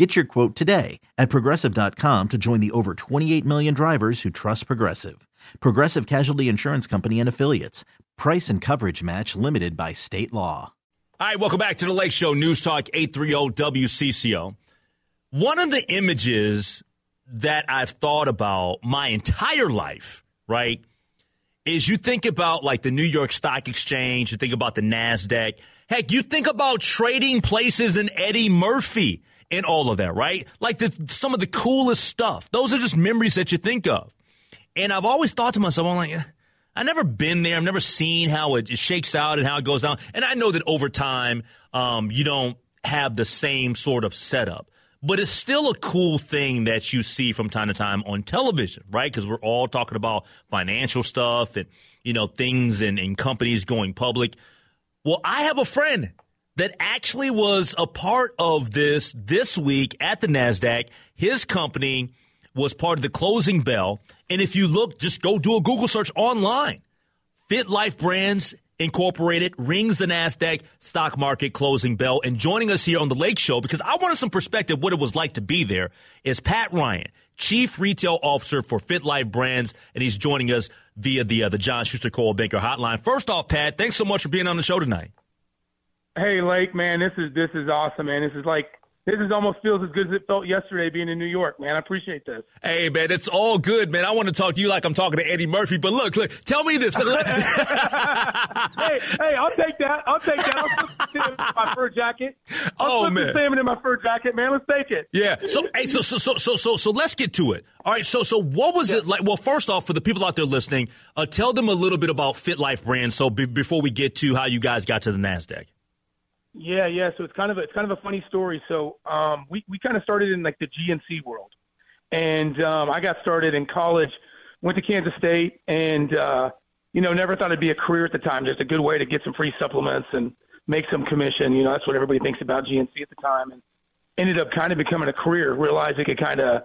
Get your quote today at progressive.com to join the over 28 million drivers who trust Progressive. Progressive Casualty Insurance Company and Affiliates. Price and coverage match limited by state law. All right, welcome back to the Lake Show News Talk 830 WCCO. One of the images that I've thought about my entire life, right, is you think about like the New York Stock Exchange, you think about the NASDAQ. Heck, you think about trading places in Eddie Murphy and all of that, right? Like the, some of the coolest stuff. Those are just memories that you think of. And I've always thought to myself, I'm like, I've never been there. I've never seen how it, shakes out and how it goes down. And I know that over time, um, you don't have the same sort of setup. But it's still a cool thing that you see from time to time on television, right? Because we're all talking about financial stuff and, you know, things and, and companies going public. Well, I have a friend that actually was a part of this this week at the NASDAQ. His company was part of the closing bell. And if you look, just go do a Google search online. Fit Life Brands Incorporated rings the NASDAQ stock market closing bell. And joining us here on the Lake Show, because I wanted some perspective what it was like to be there, is Pat Ryan, Chief Retail Officer for Fit Life Brands. And he's joining us via the, uh, the John Schuster Coldwell Banker Hotline. First off, Pat, thanks so much for being on the show tonight. Hey, Lake, man, this is this is awesome, man. This is like this is almost feels as good as it felt yesterday being in New York, man. I appreciate this. Hey, man, it's all good, man. I want to talk to you like I'm talking to Eddie Murphy, but look, look, tell me this. hey, hey, I'll take that. I'll take that. I'll put my fur jacket. I'll oh man, salmon in my fur jacket, man. Let's take it. Yeah. So, hey, so, so, so, so, so, so, let's get to it. All right. So, so, what was yeah. it like? Well, first off, for the people out there listening, uh, tell them a little bit about Fit Life Brand. So, be, before we get to how you guys got to the Nasdaq. Yeah, yeah. So it's kind of a, it's kind of a funny story. So um, we we kind of started in like the GNC world, and um, I got started in college, went to Kansas State, and uh, you know never thought it'd be a career at the time. Just a good way to get some free supplements and make some commission. You know that's what everybody thinks about GNC at the time, and ended up kind of becoming a career. Realized it could kind of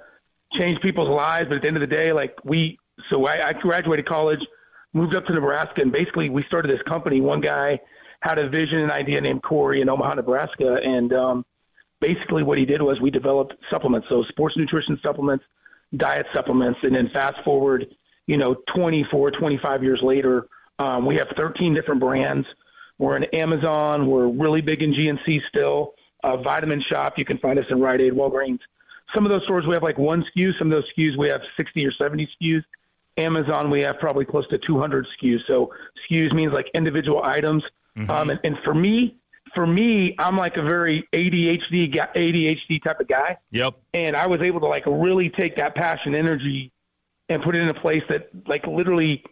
change people's lives, but at the end of the day, like we so I, I graduated college, moved up to Nebraska, and basically we started this company. One guy had a vision and idea named Corey in Omaha, Nebraska, and um, basically what he did was we developed supplements, so sports nutrition supplements, diet supplements, and then fast forward, you know, 24, 25 years later, um, we have 13 different brands. We're in Amazon. We're really big in GNC still. Uh, Vitamin Shop, you can find us in Rite Aid, Walgreens. Some of those stores we have like one SKU. Some of those SKUs we have 60 or 70 SKUs. Amazon we have probably close to 200 SKUs. So SKUs means like individual items. Mm-hmm. Um, and, and for me, for me, I'm like a very ADHD ADHD type of guy. Yep. And I was able to like really take that passion, energy, and put it in a place that like literally,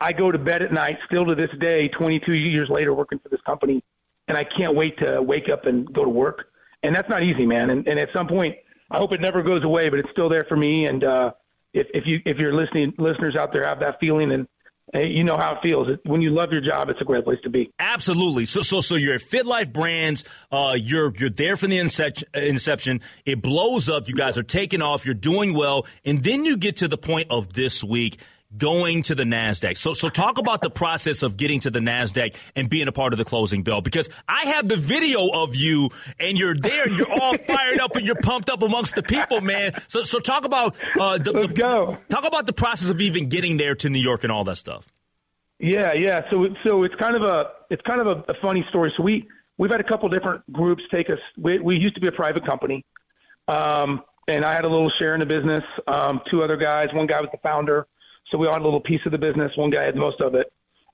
I go to bed at night still to this day, 22 years later, working for this company, and I can't wait to wake up and go to work. And that's not easy, man. And, and at some point, I hope it never goes away, but it's still there for me. And uh, if if you if you're listening, listeners out there have that feeling and you know how it feels. When you love your job, it's a great place to be. Absolutely. So, so, so you're at Fit Life Brands. Uh, you're you're there from the inception, inception. It blows up. You guys are taking off. You're doing well, and then you get to the point of this week going to the NASDAQ. So, so talk about the process of getting to the NASDAQ and being a part of the closing bell because I have the video of you and you're there and you're all fired up and you're pumped up amongst the people, man. So, so talk about, uh, the, Let's go. talk about the process of even getting there to New York and all that stuff. Yeah, yeah. So, so it's kind of a, it's kind of a, a funny story. So we, we've had a couple different groups take us. We, we used to be a private company. Um, and I had a little share in the business. Um, two other guys. One guy was the founder. So we had a little piece of the business. One guy had most of it.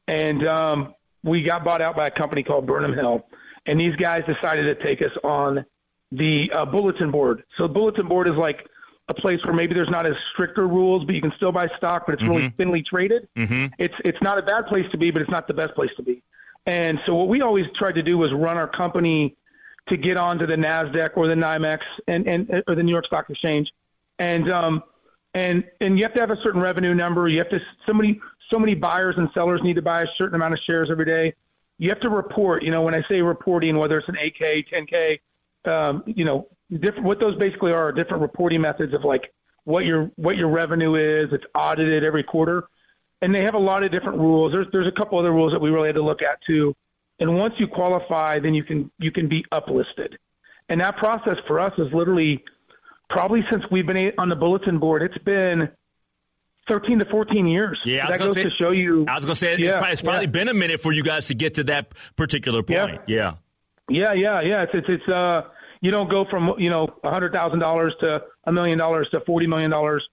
And um, we got bought out by a company called Burnham Hill, and these guys decided to take us on the uh, bulletin board. So the bulletin board is like a place where maybe there's not as stricter rules, but you can still buy stock, but it's mm-hmm. really thinly traded. Mm-hmm. It's it's not a bad place to be, but it's not the best place to be. And so what we always tried to do was run our company to get onto the Nasdaq or the NYMEX and, and or the New York Stock Exchange, and um, and and you have to have a certain revenue number. You have to so many so many buyers and sellers need to buy a certain amount of shares every day. You have to report. You know, when I say reporting, whether it's an 8K, 10K, um, you know, different. What those basically are, are different reporting methods of like what your what your revenue is. It's audited every quarter, and they have a lot of different rules. There's there's a couple other rules that we really had to look at too. And once you qualify, then you can you can be uplisted. And that process for us is literally probably since we've been on the bulletin board. It's been 13 to 14 years. Yeah, that goes say, to show you. I was going to say yeah, it's probably, it's probably yeah. been a minute for you guys to get to that particular point. Yeah, yeah, yeah, yeah. yeah. It's it's, it's uh you don't go from you know a hundred thousand dollars to a million dollars to forty million dollars.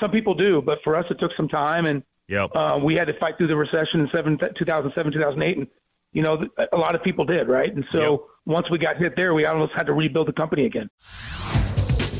Some people do, but for us it took some time, and yep. uh, we had to fight through the recession in seven, 2007, 2008, and you know a lot of people did, right? And so yep. once we got hit there, we almost had to rebuild the company again.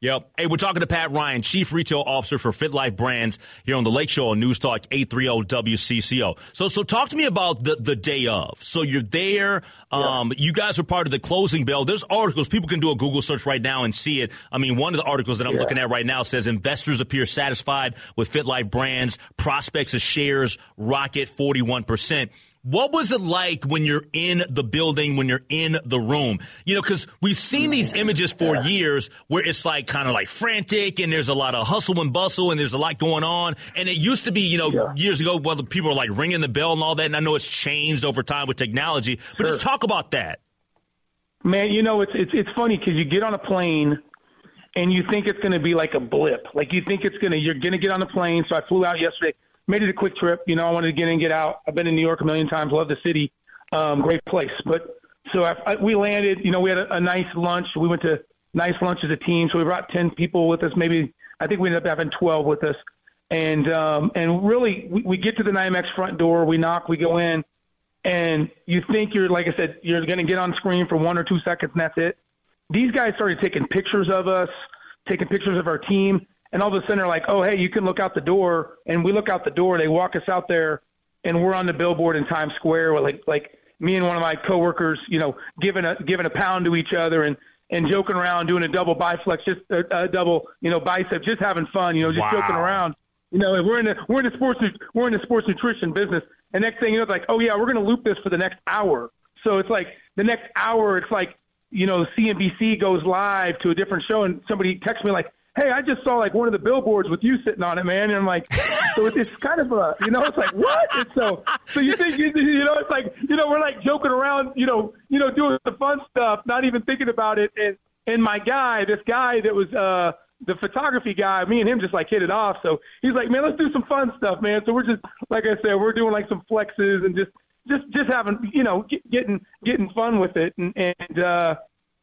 Yep. Hey, we're talking to Pat Ryan, Chief Retail Officer for FitLife Brands here on the Lake Show on News Talk 830 WCCO. So, so talk to me about the, the day of. So you're there. Um, yeah. You guys are part of the closing bell. There's articles. People can do a Google search right now and see it. I mean, one of the articles that I'm yeah. looking at right now says investors appear satisfied with FitLife Brands. Prospects of shares rocket 41%. What was it like when you're in the building, when you're in the room? You know, because we've seen these mm, images for years where it's like kind of like frantic and there's a lot of hustle and bustle and there's a lot going on. And it used to be, you know, yeah. years ago, whether people were like ringing the bell and all that. And I know it's changed over time with technology, but sure. just talk about that. Man, you know, it's it's it's funny because you get on a plane and you think it's going to be like a blip. Like you think it's going to, you're going to get on the plane. So I flew out yesterday made it a quick trip. You know, I wanted to get in, get out. I've been in New York a million times. Love the city. Um, great place. But so I, I, we landed. You know, we had a, a nice lunch. We went to nice lunch as a team. So we brought ten people with us. Maybe I think we ended up having twelve with us. And um, and really, we, we get to the NYMEX front door. We knock. We go in, and you think you're like I said, you're going to get on screen for one or two seconds, and that's it. These guys started taking pictures of us, taking pictures of our team and all of a sudden they're like, oh, hey, you can look out the door. And we look out the door. They walk us out there, and we're on the billboard in Times Square with like like me and one of my coworkers, you know, giving a giving a pound to each other and and joking around, doing a double biflex, just a, a double, you know, bicep, just having fun, you know, just wow. joking around. You know, we're in the we're in the sports we're in the sports nutrition business. And next thing you know, it's like, oh yeah, we're going to loop this for the next hour. So it's like the next hour, it's like, you know, CNBC goes live to a different show, and somebody texts me like, hey, I just saw like one of the billboards with you sitting on it, man. And I'm like, so it's, kind of a, you know, it's like what? And so, so you think, you, you know, it's like, you know, we're like joking around, you know, you know, doing the fun stuff, not even thinking about it. And and my guy, this guy that was uh the photography guy, me and him just like hit it off. So he's like, man, let's do some fun stuff, man. So we're just, like I said, we're doing like some flexes and just, just, just having, you know, get, getting, getting fun with it. And, and, uh,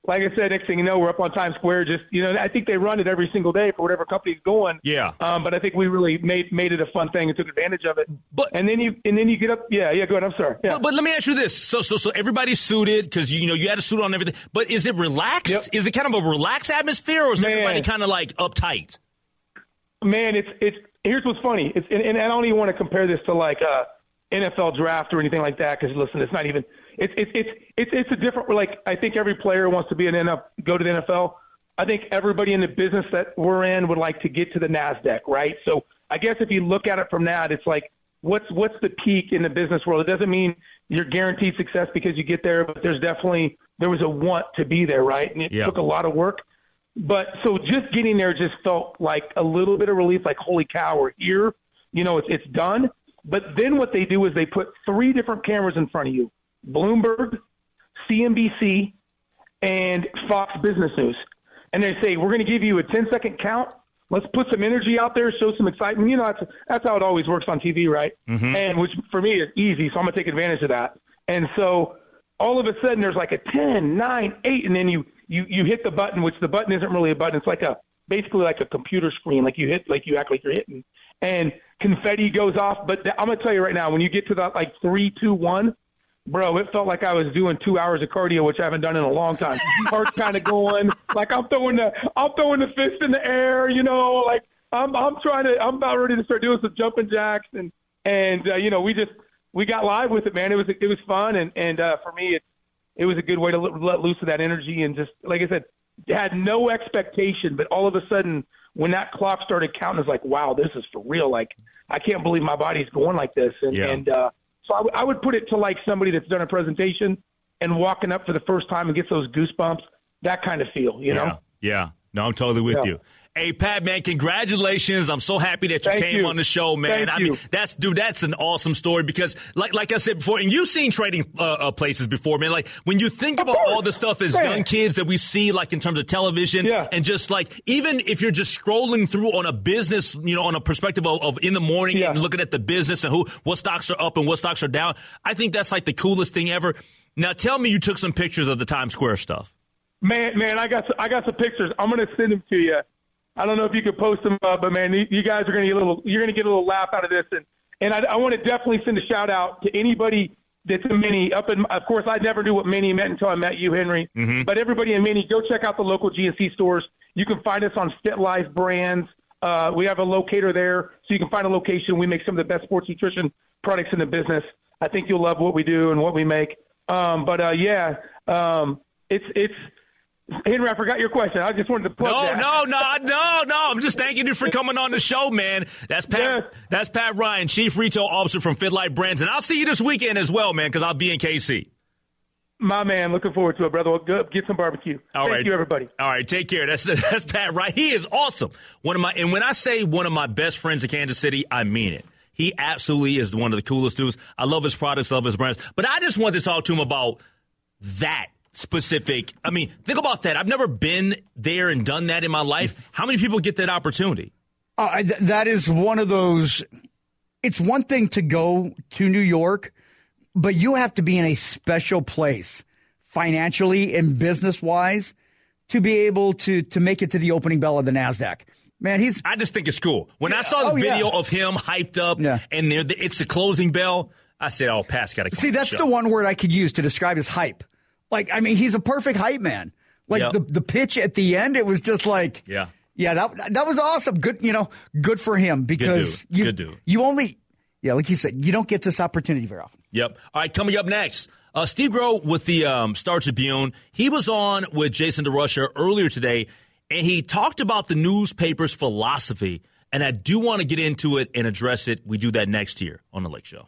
like I said, next thing you know, we're up on Times Square. Just you know, I think they run it every single day for whatever company's going. Yeah. Um, but I think we really made made it a fun thing and took advantage of it. But and then you and then you get up. Yeah, yeah. Go ahead. I'm sorry. Yeah. But, but let me ask you this: so so so everybody's suited because you know you had a suit on everything. But is it relaxed? Yep. Is it kind of a relaxed atmosphere, or is Man. everybody kind of like uptight? Man, it's it's here's what's funny. It's and, and I don't even want to compare this to like a NFL draft or anything like that because listen, it's not even it's it's it's it's it's a different like I think every player wants to be an NFL go to the NFL. I think everybody in the business that we're in would like to get to the Nasdaq, right? So I guess if you look at it from that, it's like what's what's the peak in the business world? It doesn't mean you're guaranteed success because you get there, but there's definitely there was a want to be there, right? And it yep. took a lot of work. But so just getting there just felt like a little bit of relief, like holy cow, we're here. You know, it's it's done. But then what they do is they put three different cameras in front of you Bloomberg, CNBC, and Fox Business News. And they say, we're going to give you a 10 second count. Let's put some energy out there, show some excitement. You know, that's, that's how it always works on TV, right? Mm-hmm. And which for me is easy, so I'm going to take advantage of that. And so all of a sudden there's like a 10, 9, 8, and then you, you, you hit the button, which the button isn't really a button. It's like a, basically like a computer screen, like you hit, like you act like you're hitting. And confetti goes off. But I'm going to tell you right now, when you get to that like three, two, one, bro, it felt like I was doing two hours of cardio, which I haven't done in a long time. Heart's kind of going, like I'm throwing the, I'm throwing the fist in the air, you know, like I'm, I'm trying to, I'm about ready to start doing some jumping jacks, and and uh, you know, we just, we got live with it, man. It was, it was fun, and and uh, for me, it, it was a good way to let loose of that energy, and just like I said, had no expectation, but all of a sudden, when that clock started counting, it's like, wow, this is for real. Like, I can't believe my body's going like this, and yeah. and uh, so I, w- I would put it to like somebody that's done a presentation and walking up for the first time and gets those goosebumps, that kind of feel, you know? Yeah. yeah. No, I'm totally with yeah. you. Hey Pat, man, congratulations! I'm so happy that you Thank came you. on the show, man. Thank I you. mean, that's dude, that's an awesome story because, like, like I said before, and you've seen trading uh, uh, places before, man. Like when you think Of about course. all the stuff as Yeah. young kids that we see, like in terms of television, Yeah. and just like even if you're just scrolling through on a business, you know, on a perspective of, of in the morning Yeah. and looking at the business and who what stocks are up and what stocks are down, I think that's like the coolest thing ever. Now, tell me, you took some pictures of the Times Square stuff. Man, man, I got I got some pictures. I'm gonna send them to you. I don't know if you could post them up, but man, you- guys are gonna get a little you're gonna get a little laugh out of this, and and I, I want to definitely send a shout out to anybody that's a mini up in. Of course, I never knew what mini meant until I met you, Henry. But everybody in mini, go check out the local GNC stores. You can find us on Fit Life Brands. Uh, we have a locator there, so you can find a location. We make some of the best sports nutrition products in the business. I think you'll love what we do and what we make. Um, but uh, yeah, um, it's it's Henry. I forgot your question. I just wanted to plug No, that. no, no, no, no. I'm just thanking you for coming on the show, man. That's Pat. Yes. That's Pat Ryan, Chief Retail Officer from FitLife Brands, and I'll see you this weekend as well, man, because I'll be in KC. My man, looking forward to it, brother. Well, go, get some barbecue. All Thank right. you, everybody. All right, take care. That's that's Pat Ryan. He is awesome. One of my and when I say one of my best friends in Kansas City, I mean it. He absolutely is one of the coolest dudes. I love his products, love his brands. But I just wanted to talk to him about that specific. I mean, think about that. I've never been there and done that in my life. How many people get that opportunity? Uh, th- that is one of those. It's one thing to go to New York, but you have to be in a special place financially and business wise to be able to to make it to the opening bell of the Nasdaq. Man, he's I just think it's cool. When I saw the Oh, yeah. video of him hyped up Yeah. and there, it's the closing bell, I said, "Oh, Pat's got to see that's the one word I could use to describe his hype. Like, I mean, he's a perfect hype man. Like Yep. the the pitch at the end, it was just like, Yeah. yeah, that that was awesome. Good, you know, good for him because you you only, yeah, like you said, you don't get this opportunity very often. Yep. All right, coming up next, uh, Steve Grove with the um, Star Tribune. He was on with Jason DeRusha earlier today, and he talked about the newspaper's philosophy. And I do want to get into it and address it. We do that next year on the Lake Show.